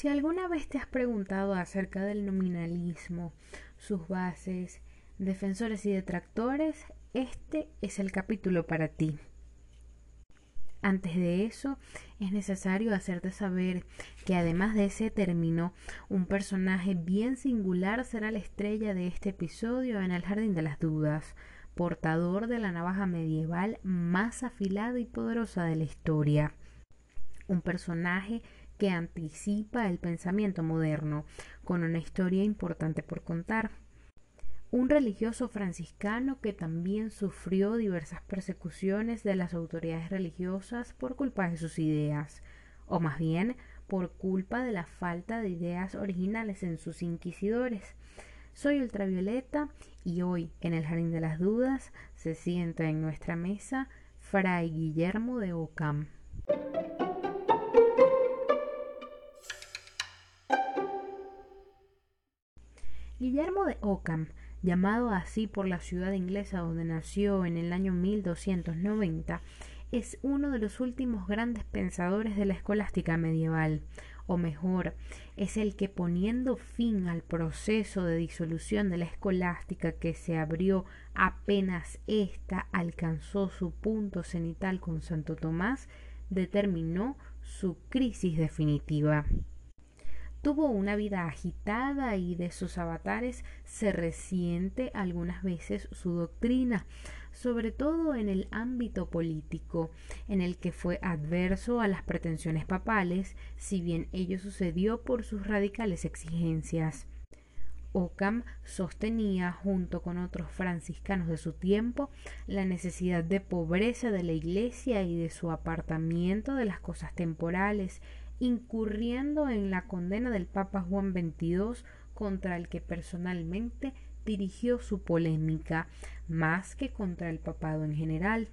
Si alguna vez te has preguntado acerca del nominalismo, sus bases, defensores y detractores, este es el capítulo para ti. Antes de eso, es necesario hacerte saber que además de ese término, un personaje bien singular será la estrella de este episodio en el Jardín de las Dudas, portador de la navaja medieval más afilada y poderosa de la historia. Un personaje que anticipa el pensamiento moderno, con una historia importante por contar un religioso franciscano que también sufrió diversas persecuciones de las autoridades religiosas por culpa de sus ideas, o más bien por culpa de la falta de ideas originales en sus inquisidores. Soy Ultravioleta y hoy en el Jardín de las Dudas se sienta en nuestra mesa Fray Guillermo de Ocam. Guillermo de Ockham llamado así por la ciudad inglesa donde nació en el año 1290, es uno de los últimos grandes pensadores de la escolástica medieval, o mejor, es el que poniendo fin al proceso de disolución de la escolástica que se abrió apenas ésta alcanzó su punto cenital con Santo Tomás, determinó su crisis definitiva. Tuvo una vida agitada y de sus avatares se resiente algunas veces su doctrina, sobre todo en el ámbito político, en el que fue adverso a las pretensiones papales, si bien ello sucedió por sus radicales exigencias. Ockham sostenía, junto con otros franciscanos de su tiempo, la necesidad de pobreza de la Iglesia y de su apartamiento de las cosas temporales, incurriendo en la condena del Papa Juan XXII contra el que personalmente dirigió su polémica, más que contra el papado en general.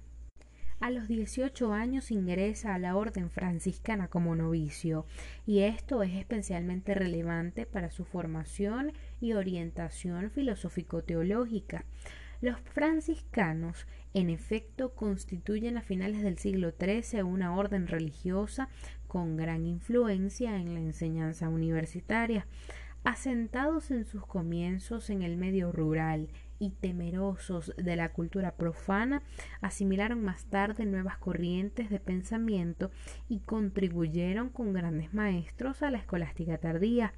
A los 18 años ingresa a la orden franciscana como novicio, y esto es especialmente relevante para su formación y orientación filosófico-teológica. Los franciscanos, en efecto, constituyen a finales del siglo XIII una orden religiosa con gran influencia en la enseñanza universitaria, asentados en sus comienzos en el medio rural y temerosos de la cultura profana, asimilaron más tarde nuevas corrientes de pensamiento y contribuyeron con grandes maestros a la escolástica tardía.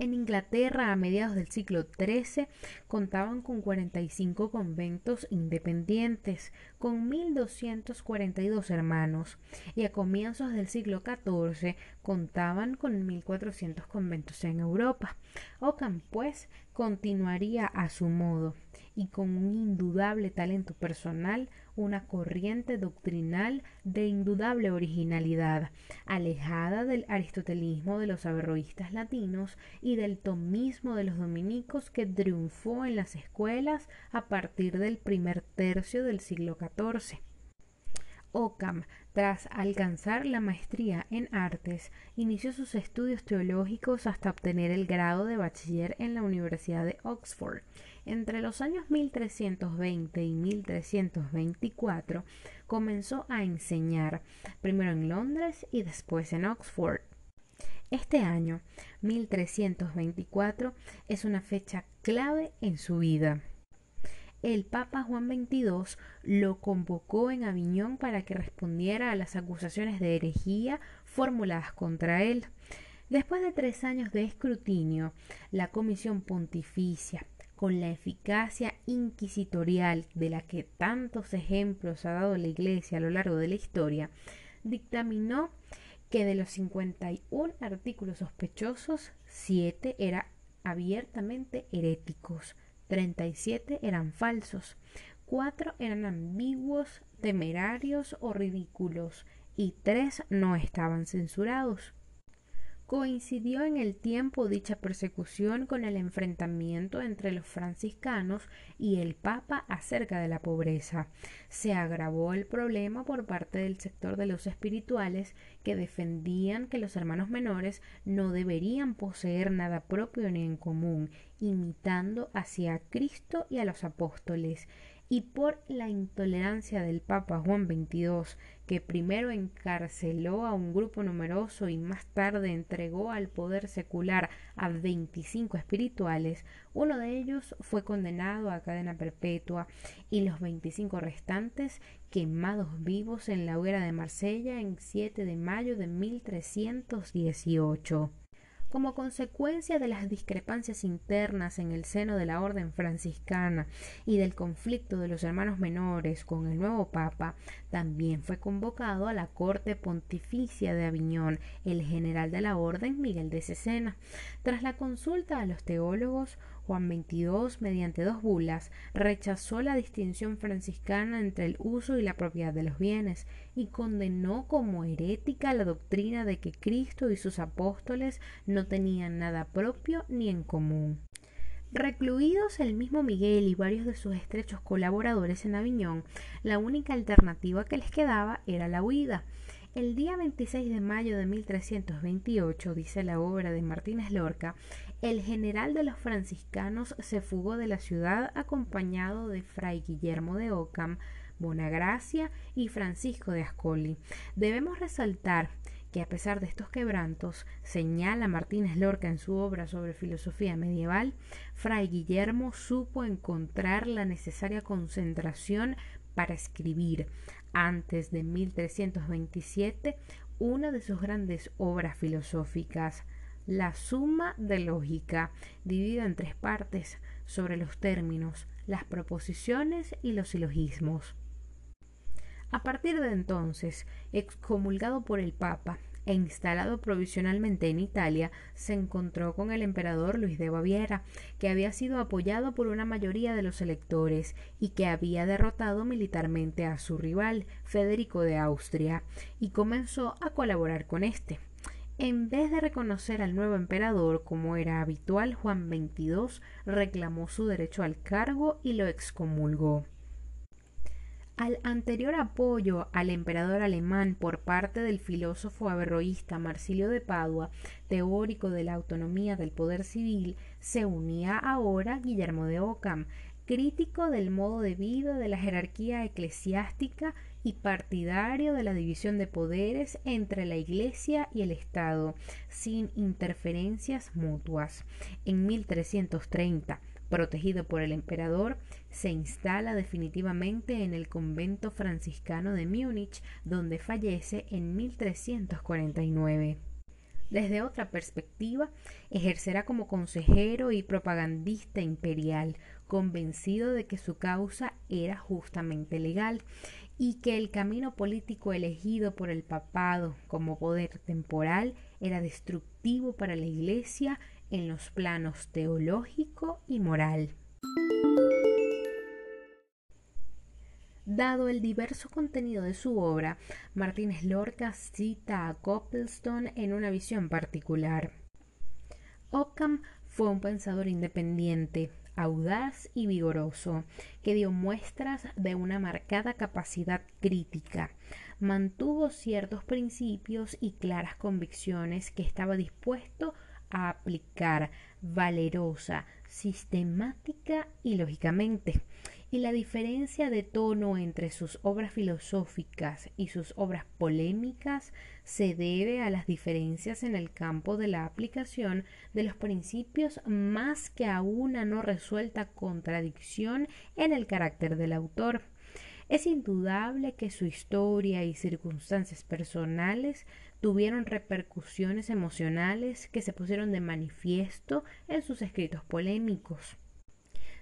En Inglaterra, a mediados del siglo XIII, contaban con 45 conventos independientes, con 1.242 hermanos, y a comienzos del siglo XIV contaban con 1.400 conventos en Europa. Ockham, pues, continuaría a su modo y con un indudable talento personal, una corriente doctrinal de indudable originalidad, alejada del aristotelismo de los averroístas latinos y del tomismo de los dominicos que triunfó en las escuelas a partir del primer tercio del siglo XIV. Ockham, tras alcanzar la maestría en artes, inició sus estudios teológicos hasta obtener el grado de bachiller en la Universidad de Oxford. Entre los años 1320 y 1324 comenzó a enseñar, primero en Londres y después en Oxford. Este año, 1324, es una fecha clave en su vida el Papa Juan XXII lo convocó en Aviñón para que respondiera a las acusaciones de herejía formuladas contra él. Después de tres años de escrutinio, la Comisión Pontificia, con la eficacia inquisitorial de la que tantos ejemplos ha dado la Iglesia a lo largo de la historia, dictaminó que de los 51 artículos sospechosos, siete eran abiertamente heréticos 37 eran falsos, 4 eran ambiguos, temerarios o ridículos y 3 no estaban censurados. Coincidió en el tiempo dicha persecución con el enfrentamiento entre los franciscanos y el Papa acerca de la pobreza. Se agravó el problema por parte del sector de los espirituales que defendían que los hermanos menores no deberían poseer nada propio ni en común, imitando hacia Cristo y a los apóstoles, y por la intolerancia del Papa Juan XXII, que primero encarceló a un grupo numeroso y más tarde entregó al poder secular a 25 espirituales, uno de ellos fue condenado a cadena perpetua y los 25 restantes quemados vivos en la hoguera de Marsella en 7 de mayo de 1318. Como consecuencia de las discrepancias internas en el seno de la orden franciscana y del conflicto de los hermanos menores con el nuevo Papa, también fue convocado a la corte pontificia de Aviñón el general de la orden Miguel de Cesena. Tras la consulta a los teólogos, Juan XXII, mediante dos bulas, rechazó la distinción franciscana entre el uso y la propiedad de los bienes y condenó como herética la doctrina de que Cristo y sus apóstoles no tenían nada propio ni en común. Recluidos el mismo Miguel y varios de sus estrechos colaboradores en Aviñón, la única alternativa que les quedaba era la huida. El día 26 de mayo de 1328, dice la obra de Martínez Lorca, el general de los franciscanos se fugó de la ciudad acompañado de fray Guillermo de Ockham, Bonagracia y Francisco de Ascoli. Debemos resaltar que a pesar de estos quebrantos, señala Martínez Lorca en su obra sobre filosofía medieval, Fray Guillermo supo encontrar la necesaria concentración para escribir, antes de 1327 una de sus grandes obras filosóficas, la suma de lógica, dividida en tres partes sobre los términos, las proposiciones y los silogismos. A partir de entonces, excomulgado por el Papa e instalado provisionalmente en Italia, se encontró con el emperador Luis de Baviera, que había sido apoyado por una mayoría de los electores y que había derrotado militarmente a su rival, Federico de Austria, y comenzó a colaborar con éste. En vez de reconocer al nuevo emperador como era habitual, Juan XXII reclamó su derecho al cargo y lo excomulgó. Al anterior apoyo al emperador alemán por parte del filósofo averroísta Marsilio de Padua, teórico de la autonomía del poder civil, se unía ahora Guillermo de Ockham, crítico del modo de vida de la jerarquía eclesiástica y partidario de la división de poderes entre la Iglesia y el Estado, sin interferencias mutuas. En 1330, protegido por el emperador, se instala definitivamente en el convento franciscano de Múnich, donde fallece en 1349. Desde otra perspectiva, ejercerá como consejero y propagandista imperial, convencido de que su causa era justamente legal y que el camino político elegido por el papado como poder temporal era destructivo para la Iglesia en los planos teológico y moral. Dado el diverso contenido de su obra, Martínez Lorca cita a Coplestone en una visión particular. Ockham fue un pensador independiente, audaz y vigoroso, que dio muestras de una marcada capacidad crítica. Mantuvo ciertos principios y claras convicciones que estaba dispuesto a aplicar valerosa, sistemática y lógicamente. Y la diferencia de tono entre sus obras filosóficas y sus obras polémicas se debe a las diferencias en el campo de la aplicación de los principios más que a una no resuelta contradicción en el carácter del autor. Es indudable que su historia y circunstancias personales tuvieron repercusiones emocionales que se pusieron de manifiesto en sus escritos polémicos.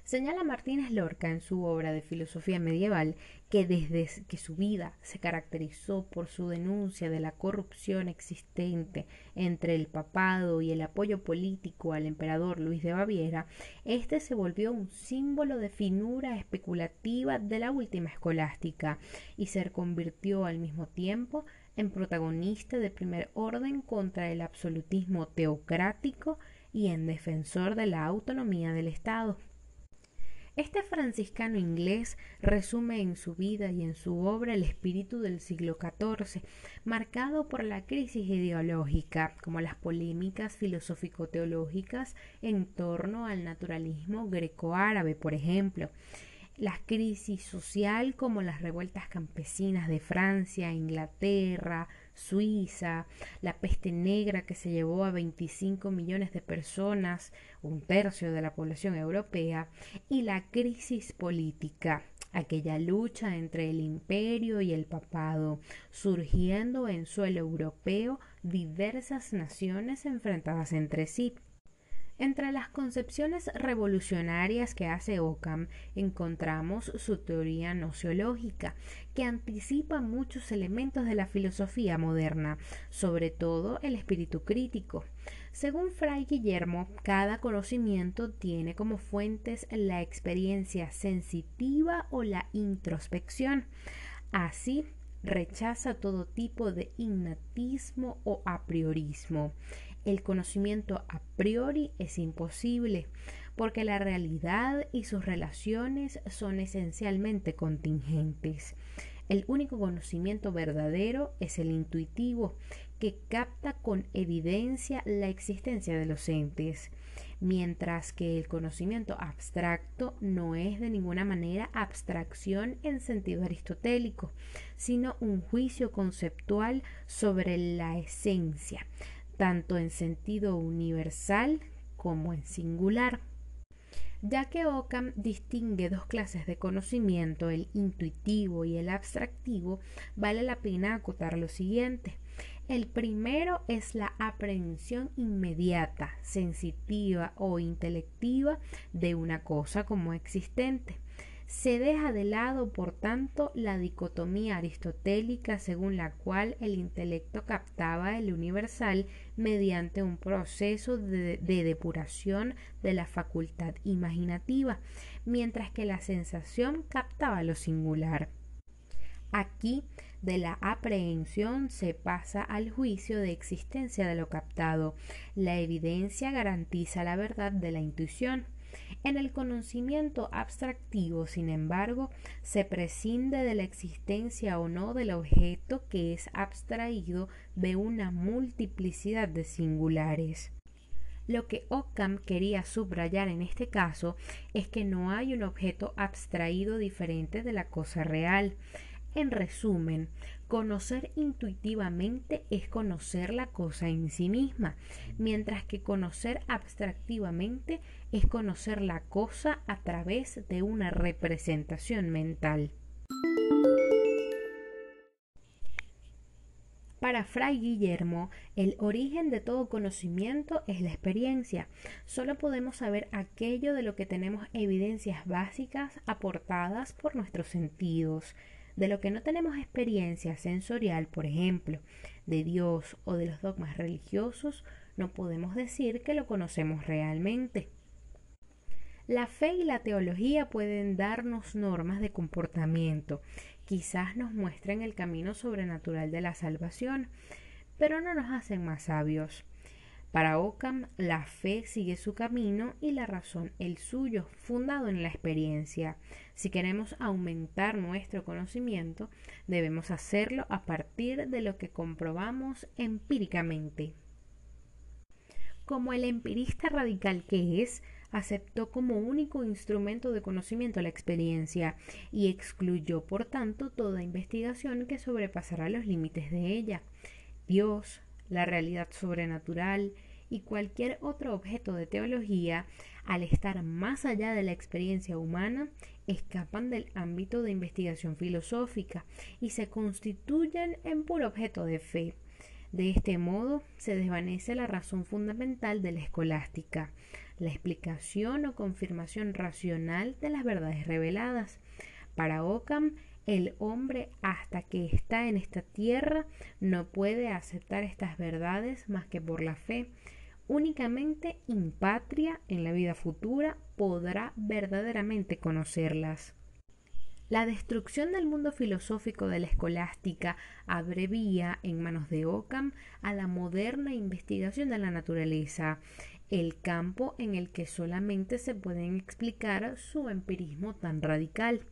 Señala Martínez Lorca en su obra de filosofía medieval que desde que su vida se caracterizó por su denuncia de la corrupción existente entre el papado y el apoyo político al emperador Luis de Baviera, éste se volvió un símbolo de finura especulativa de la última escolástica y se convirtió al mismo tiempo en protagonista de primer orden contra el absolutismo teocrático y en defensor de la autonomía del Estado. Este franciscano inglés resume en su vida y en su obra el espíritu del siglo XIV, marcado por la crisis ideológica, como las polémicas filosófico-teológicas en torno al naturalismo greco-árabe, por ejemplo, la crisis social como las revueltas campesinas de Francia, Inglaterra, Suiza, la peste negra que se llevó a 25 millones de personas, un tercio de la población europea, y la crisis política, aquella lucha entre el imperio y el papado, surgiendo en suelo europeo diversas naciones enfrentadas entre sí. Entre las concepciones revolucionarias que hace Occam encontramos su teoría nociológica, que anticipa muchos elementos de la filosofía moderna, sobre todo el espíritu crítico. Según Fray Guillermo, cada conocimiento tiene como fuentes la experiencia sensitiva o la introspección. Así, rechaza todo tipo de innatismo o a priorismo el conocimiento a priori es imposible, porque la realidad y sus relaciones son esencialmente contingentes. El único conocimiento verdadero es el intuitivo, que capta con evidencia la existencia de los entes, mientras que el conocimiento abstracto no es de ninguna manera abstracción en sentido aristotélico, sino un juicio conceptual sobre la esencia, tanto en sentido universal como en singular. Ya que Occam distingue dos clases de conocimiento, el intuitivo y el abstractivo, vale la pena acotar lo siguiente. El primero es la aprehensión inmediata, sensitiva o intelectiva de una cosa como existente. Se deja de lado, por tanto, la dicotomía aristotélica según la cual el intelecto captaba el universal mediante un proceso de, depuración de la facultad imaginativa, mientras que la sensación captaba lo singular. Aquí, de la aprehensión se pasa al juicio de existencia de lo captado. La evidencia garantiza la verdad de la intuición. En el conocimiento abstractivo, sin embargo, se prescinde de la existencia o no del objeto que es abstraído de una multiplicidad de singulares. Lo que Occam quería subrayar en este caso es que no hay un objeto abstraído diferente de la cosa real. En resumen, conocer intuitivamente es conocer la cosa en sí misma, mientras que conocer abstractivamente es conocer la cosa a través de una representación mental. Para Fray Guillermo, el origen de todo conocimiento es la experiencia. Solo podemos saber aquello de lo que tenemos evidencias básicas aportadas por nuestros sentidos. De lo que no tenemos experiencia sensorial, por ejemplo, de Dios o de los dogmas religiosos, no podemos decir que lo conocemos realmente. La fe y la teología pueden darnos normas de comportamiento, quizás nos muestren el camino sobrenatural de la salvación, pero no nos hacen más sabios. Para Ockham, la fe sigue su camino y la razón el suyo, fundado en la experiencia. Si queremos aumentar nuestro conocimiento, debemos hacerlo a partir de lo que comprobamos empíricamente. Como el empirista radical que es, aceptó como único instrumento de conocimiento la experiencia y excluyó, por tanto, toda investigación que sobrepasara los límites de ella. Dios, la realidad sobrenatural y cualquier otro objeto de teología, al estar más allá de la experiencia humana, escapan del ámbito de investigación filosófica y se constituyen en puro objeto de fe. De este modo se desvanece la razón fundamental de la escolástica, la explicación o confirmación racional de las verdades reveladas. Para Occam, el hombre hasta que está en esta tierra no puede aceptar estas verdades más que por la fe. Únicamente impatria en la vida futura podrá verdaderamente conocerlas. La destrucción del mundo filosófico de la escolástica abrevía en manos de Occam a la moderna investigación de la naturaleza, el campo en el que solamente se pueden explicar su empirismo tan radical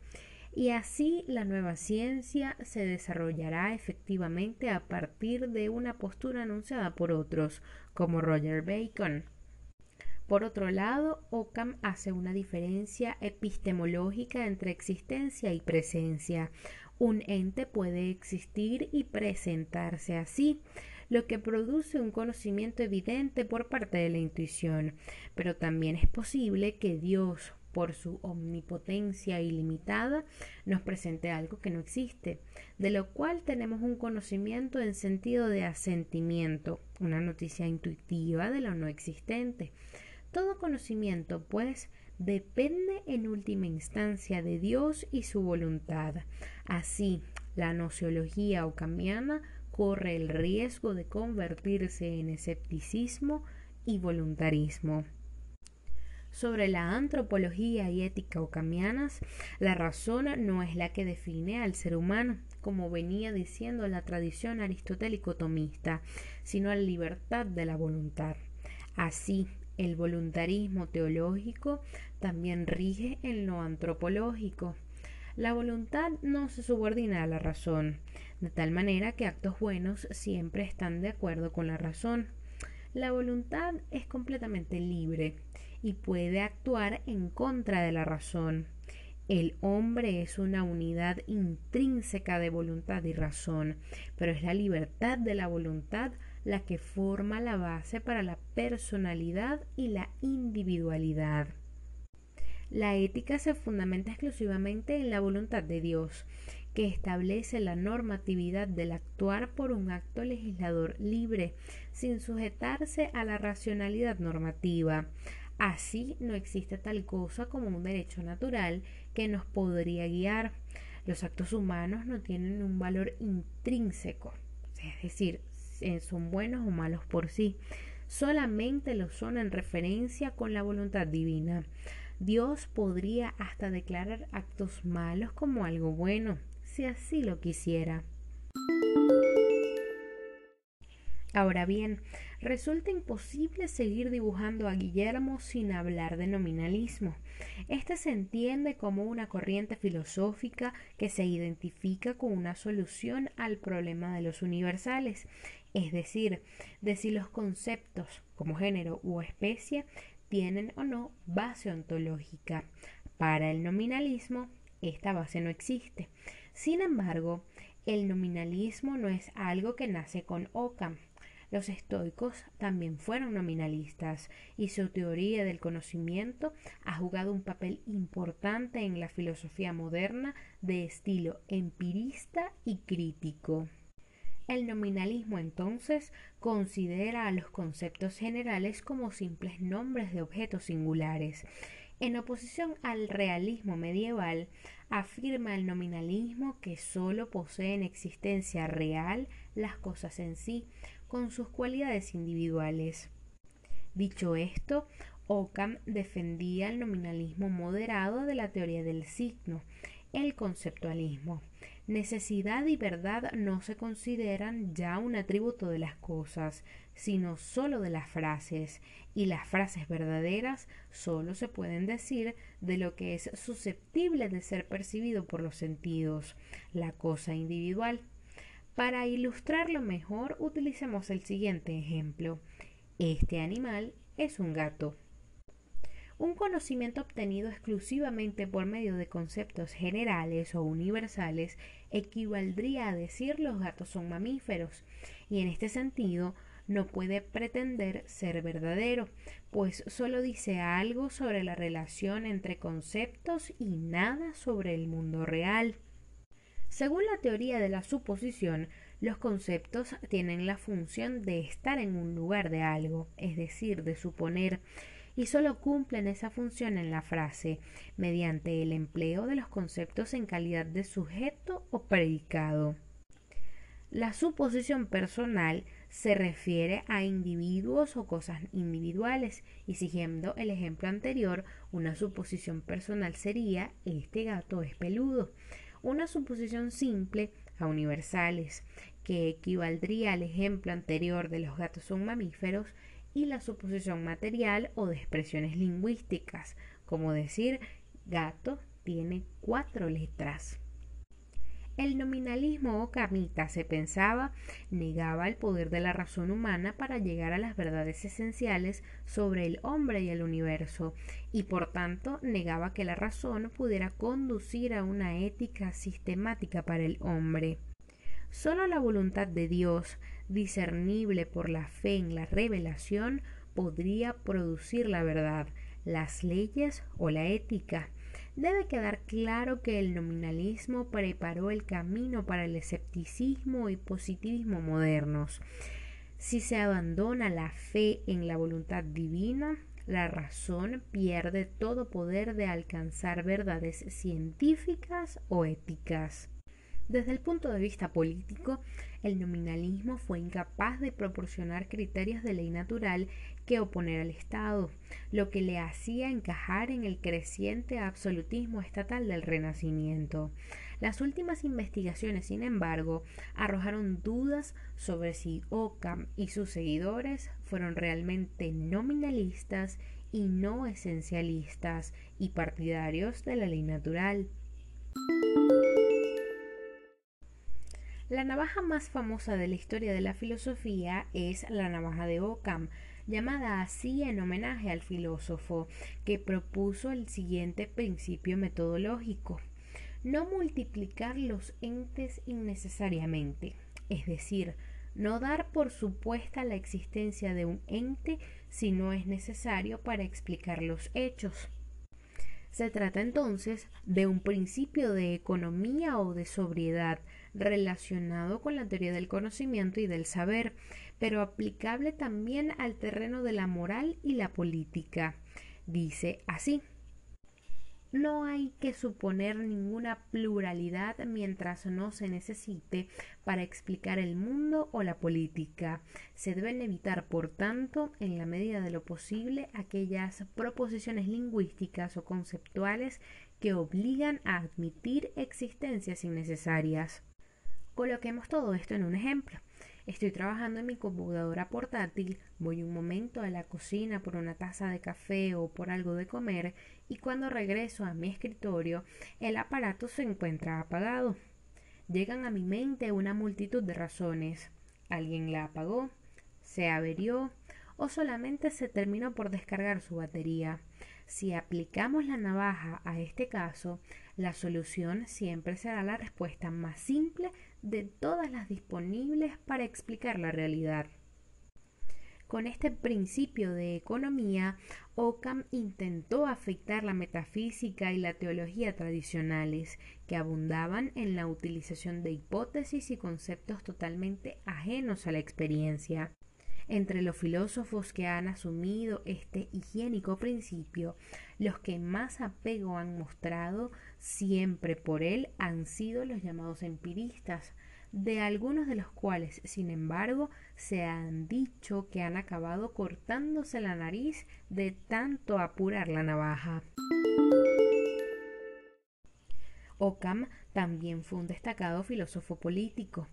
y así la nueva ciencia se desarrollará efectivamente a partir de una postura anunciada por otros, como Roger Bacon. Por otro lado, Occam hace una diferencia epistemológica entre existencia y presencia. Un ente puede existir y presentarse así, lo que produce un conocimiento evidente por parte de la intuición, pero también es posible que Dios, por su omnipotencia ilimitada, nos presente algo que no existe, de lo cual tenemos un conocimiento en sentido de asentimiento, una noticia intuitiva de lo no existente. Todo conocimiento, pues, depende en última instancia de Dios y su voluntad. Así, la nociología ocamiana corre el riesgo de convertirse en escepticismo y voluntarismo. Sobre la antropología y ética ocamianas, la razón no es la que define al ser humano, como venía diciendo la tradición aristotélico-tomista, sino la libertad de la voluntad. Así, el voluntarismo teológico también rige en lo antropológico. La voluntad no se subordina a la razón, de tal manera que actos buenos siempre están de acuerdo con la razón. La voluntad es completamente libre y puede actuar en contra de la razón. El hombre es una unidad intrínseca de voluntad y razón, pero es la libertad de la voluntad la que forma la base para la personalidad y la individualidad. La ética se fundamenta exclusivamente en la voluntad de Dios, que establece la normatividad del actuar por un acto legislador libre, sin sujetarse a la racionalidad normativa. Así no existe tal cosa como un derecho natural que nos podría guiar. Los actos humanos no tienen un valor intrínseco, es decir, son buenos o malos por sí, solamente lo son en referencia con la voluntad divina. Dios podría hasta declarar actos malos como algo bueno, si así lo quisiera. Ahora bien, resulta imposible seguir dibujando a Guillermo sin hablar de nominalismo. Este se entiende como una corriente filosófica que se identifica con una solución al problema de los universales es decir, de si los conceptos como género u especie tienen o no base ontológica. Para el nominalismo, esta base no existe. Sin embargo, el nominalismo no es algo que nace con Ockham. Los estoicos también fueron nominalistas y su teoría del conocimiento ha jugado un papel importante en la filosofía moderna de estilo empirista y crítico. El nominalismo entonces considera a los conceptos generales como simples nombres de objetos singulares. En oposición al realismo medieval, afirma el nominalismo que sólo poseen existencia real las cosas en sí, con sus cualidades individuales. Dicho esto, Occam defendía el nominalismo moderado de la teoría del signo, el conceptualismo. Necesidad y verdad no se consideran ya un atributo de las cosas, sino sólo de las frases, y las frases verdaderas sólo se pueden decir de lo que es susceptible de ser percibido por los sentidos, la cosa individual. Para ilustrarlo mejor, utilicemos el siguiente ejemplo. Este animal es un gato. Un conocimiento obtenido exclusivamente por medio de conceptos generales o universales equivaldría a decir los gatos son mamíferos, y en este sentido no puede pretender ser verdadero, pues solo dice algo sobre la relación entre conceptos y nada sobre el mundo real. Según la teoría de la suposición, los conceptos tienen la función de estar en un lugar de algo, es decir, de suponer, y solo cumplen esa función en la frase mediante el empleo de los conceptos en calidad de sujeto o predicado. La suposición personal se refiere a individuos o cosas individuales y siguiendo el ejemplo anterior, una suposición personal sería este gato es peludo. Una suposición simple a universales, que equivaldría al ejemplo anterior de los gatos son mamíferos, y la suposición material o de expresiones lingüísticas, como decir gato tiene cuatro letras. El nominalismo o camita, se pensaba, negaba el poder de la razón humana para llegar a las verdades esenciales sobre el hombre y el universo, y por tanto negaba que la razón pudiera conducir a una ética sistemática para el hombre. Solo la voluntad de Dios, discernible por la fe en la revelación, podría producir la verdad, las leyes o la ética. Debe quedar claro que el nominalismo preparó el camino para el escepticismo y positivismo modernos. Si se abandona la fe en la voluntad divina, la razón pierde todo poder de alcanzar verdades científicas o éticas. Desde el punto de vista político, el nominalismo fue incapaz de proporcionar criterios de ley natural que oponer al Estado, lo que le hacía encajar en el creciente absolutismo estatal del Renacimiento. Las últimas investigaciones, sin embargo, arrojaron dudas sobre si Occam y sus seguidores fueron realmente nominalistas y no esencialistas y partidarios de la ley natural. La navaja más famosa de la historia de la filosofía es la navaja de Occam, llamada así en homenaje al filósofo que propuso el siguiente principio metodológico. No multiplicar los entes innecesariamente, es decir, no dar por supuesta la existencia de un ente si no es necesario para explicar los hechos. Se trata entonces de un principio de economía o de sobriedad relacionado con la teoría del conocimiento y del saber, pero aplicable también al terreno de la moral y la política. Dice así no hay que suponer ninguna pluralidad mientras no se necesite para explicar el mundo o la política. Se deben evitar, por tanto, en la medida de lo posible, aquellas proposiciones lingüísticas o conceptuales que obligan a admitir existencias innecesarias. Coloquemos todo esto en un ejemplo. Estoy trabajando en mi computadora portátil, voy un momento a la cocina por una taza de café o por algo de comer y cuando regreso a mi escritorio el aparato se encuentra apagado. Llegan a mi mente una multitud de razones. Alguien la apagó, se averió o solamente se terminó por descargar su batería. Si aplicamos la navaja a este caso, la solución siempre será la respuesta más simple de todas las disponibles para explicar la realidad. Con este principio de economía, Occam intentó afectar la metafísica y la teología tradicionales, que abundaban en la utilización de hipótesis y conceptos totalmente ajenos a la experiencia. Entre los filósofos que han asumido este higiénico principio, los que más apego han mostrado siempre por él han sido los llamados empiristas, de algunos de los cuales, sin embargo, se han dicho que han acabado cortándose la nariz de tanto apurar la navaja. Occam también fue un destacado filósofo político.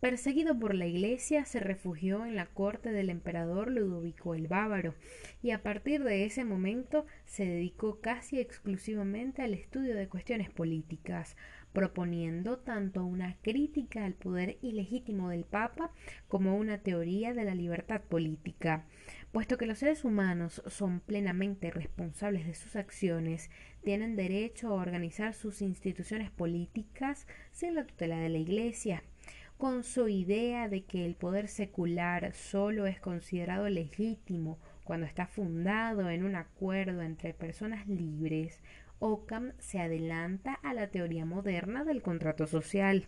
Perseguido por la Iglesia, se refugió en la corte del emperador Ludovico el Bávaro, y a partir de ese momento se dedicó casi exclusivamente al estudio de cuestiones políticas, proponiendo tanto una crítica al poder ilegítimo del Papa como una teoría de la libertad política. Puesto que los seres humanos son plenamente responsables de sus acciones, tienen derecho a organizar sus instituciones políticas sin la tutela de la Iglesia con su idea de que el poder secular solo es considerado legítimo cuando está fundado en un acuerdo entre personas libres, Occam se adelanta a la teoría moderna del contrato social.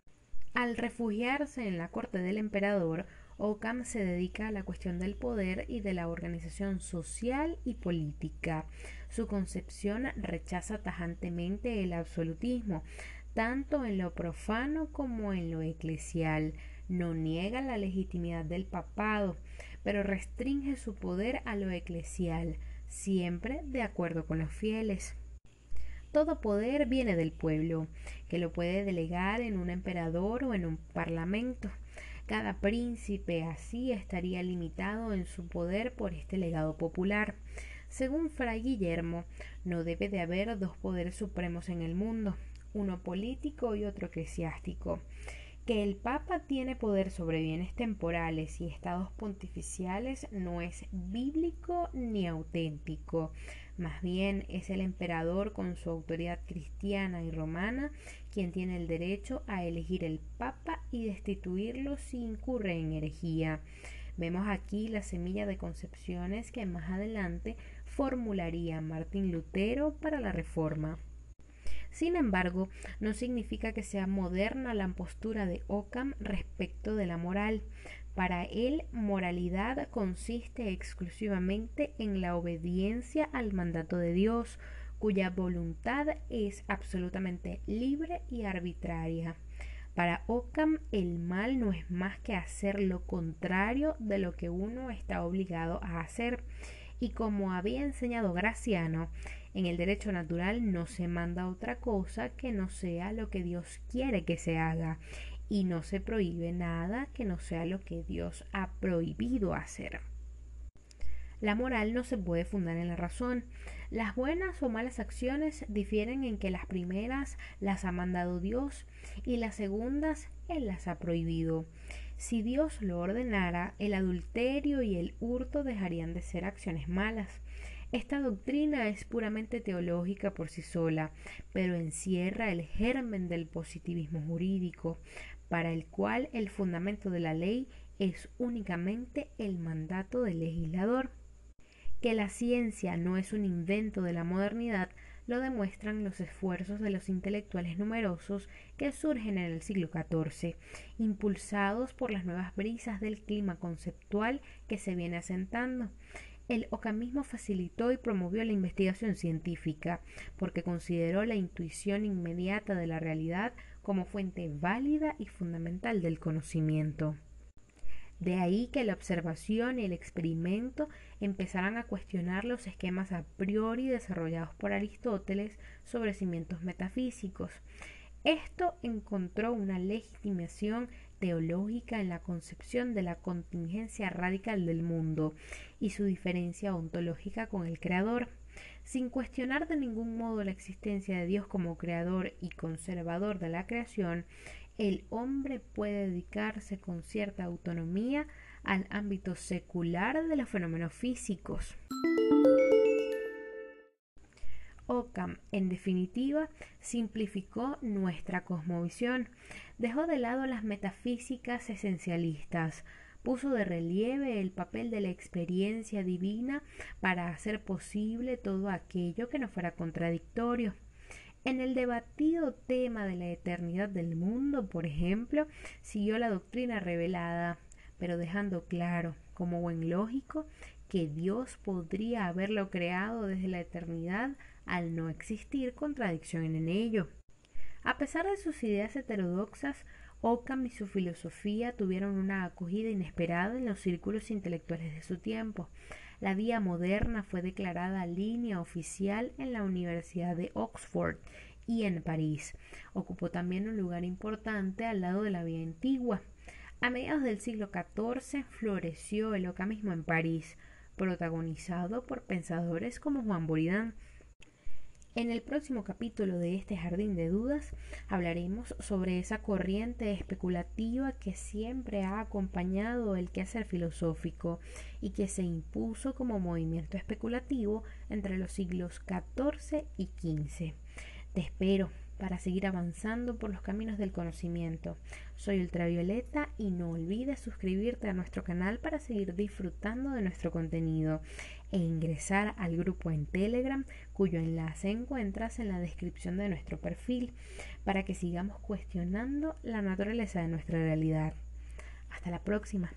Al refugiarse en la corte del emperador, Occam se dedica a la cuestión del poder y de la organización social y política. Su concepción rechaza tajantemente el absolutismo, tanto en lo profano como en lo eclesial. No niega la legitimidad del papado, pero restringe su poder a lo eclesial, siempre de acuerdo con los fieles. Todo poder viene del pueblo, que lo puede delegar en un emperador o en un parlamento. Cada príncipe así estaría limitado en su poder por este legado popular. Según Fray Guillermo, no debe de haber dos poderes supremos en el mundo, uno político y otro eclesiástico. Que el Papa tiene poder sobre bienes temporales y estados pontificiales no es bíblico ni auténtico. Más bien es el emperador con su autoridad cristiana y romana quien tiene el derecho a elegir el Papa y destituirlo si incurre en herejía. Vemos aquí la semilla de concepciones que más adelante formularía Martín Lutero para la Reforma. Sin embargo, no significa que sea moderna la postura de Occam respecto de la moral. Para él, moralidad consiste exclusivamente en la obediencia al mandato de Dios, cuya voluntad es absolutamente libre y arbitraria. Para Occam el mal no es más que hacer lo contrario de lo que uno está obligado a hacer. Y como había enseñado Graciano, en el derecho natural no se manda otra cosa que no sea lo que Dios quiere que se haga. Y no se prohíbe nada que no sea lo que Dios ha prohibido hacer. La moral no se puede fundar en la razón. Las buenas o malas acciones difieren en que las primeras las ha mandado Dios y las segundas Él las ha prohibido. Si Dios lo ordenara, el adulterio y el hurto dejarían de ser acciones malas. Esta doctrina es puramente teológica por sí sola, pero encierra el germen del positivismo jurídico, para el cual el fundamento de la ley es únicamente el mandato del legislador. Que la ciencia no es un invento de la modernidad lo demuestran los esfuerzos de los intelectuales numerosos que surgen en el siglo XIV, impulsados por las nuevas brisas del clima conceptual que se viene asentando. El ocamismo facilitó y promovió la investigación científica, porque consideró la intuición inmediata de la realidad como fuente válida y fundamental del conocimiento. De ahí que la observación y el experimento empezaran a cuestionar los esquemas a priori desarrollados por Aristóteles sobre cimientos metafísicos. Esto encontró una legitimación teológica en la concepción de la contingencia radical del mundo y su diferencia ontológica con el Creador. Sin cuestionar de ningún modo la existencia de Dios como creador y conservador de la creación, el hombre puede dedicarse con cierta autonomía al ámbito secular de los fenómenos físicos. Occam, en definitiva, simplificó nuestra cosmovisión, dejó de lado las metafísicas esencialistas, puso de relieve el papel de la experiencia divina para hacer posible todo aquello que no fuera contradictorio. En el debatido tema de la eternidad del mundo, por ejemplo, siguió la doctrina revelada, pero dejando claro, como buen lógico, que Dios podría haberlo creado desde la eternidad al no existir contradicción en ello. A pesar de sus ideas heterodoxas, Occam y su filosofía tuvieron una acogida inesperada en los círculos intelectuales de su tiempo. La vía moderna fue declarada línea oficial en la Universidad de Oxford y en París. Ocupó también un lugar importante al lado de la vía antigua. A mediados del siglo XIV floreció el ocamismo en París, protagonizado por pensadores como Juan Boridán. En el próximo capítulo de este Jardín de Dudas hablaremos sobre esa corriente especulativa que siempre ha acompañado el quehacer filosófico y que se impuso como movimiento especulativo entre los siglos XIV y XV. Te espero para seguir avanzando por los caminos del conocimiento. Soy Ultravioleta y no olvides suscribirte a nuestro canal para seguir disfrutando de nuestro contenido e ingresar al grupo en Telegram cuyo enlace encuentras en la descripción de nuestro perfil para que sigamos cuestionando la naturaleza de nuestra realidad. Hasta la próxima.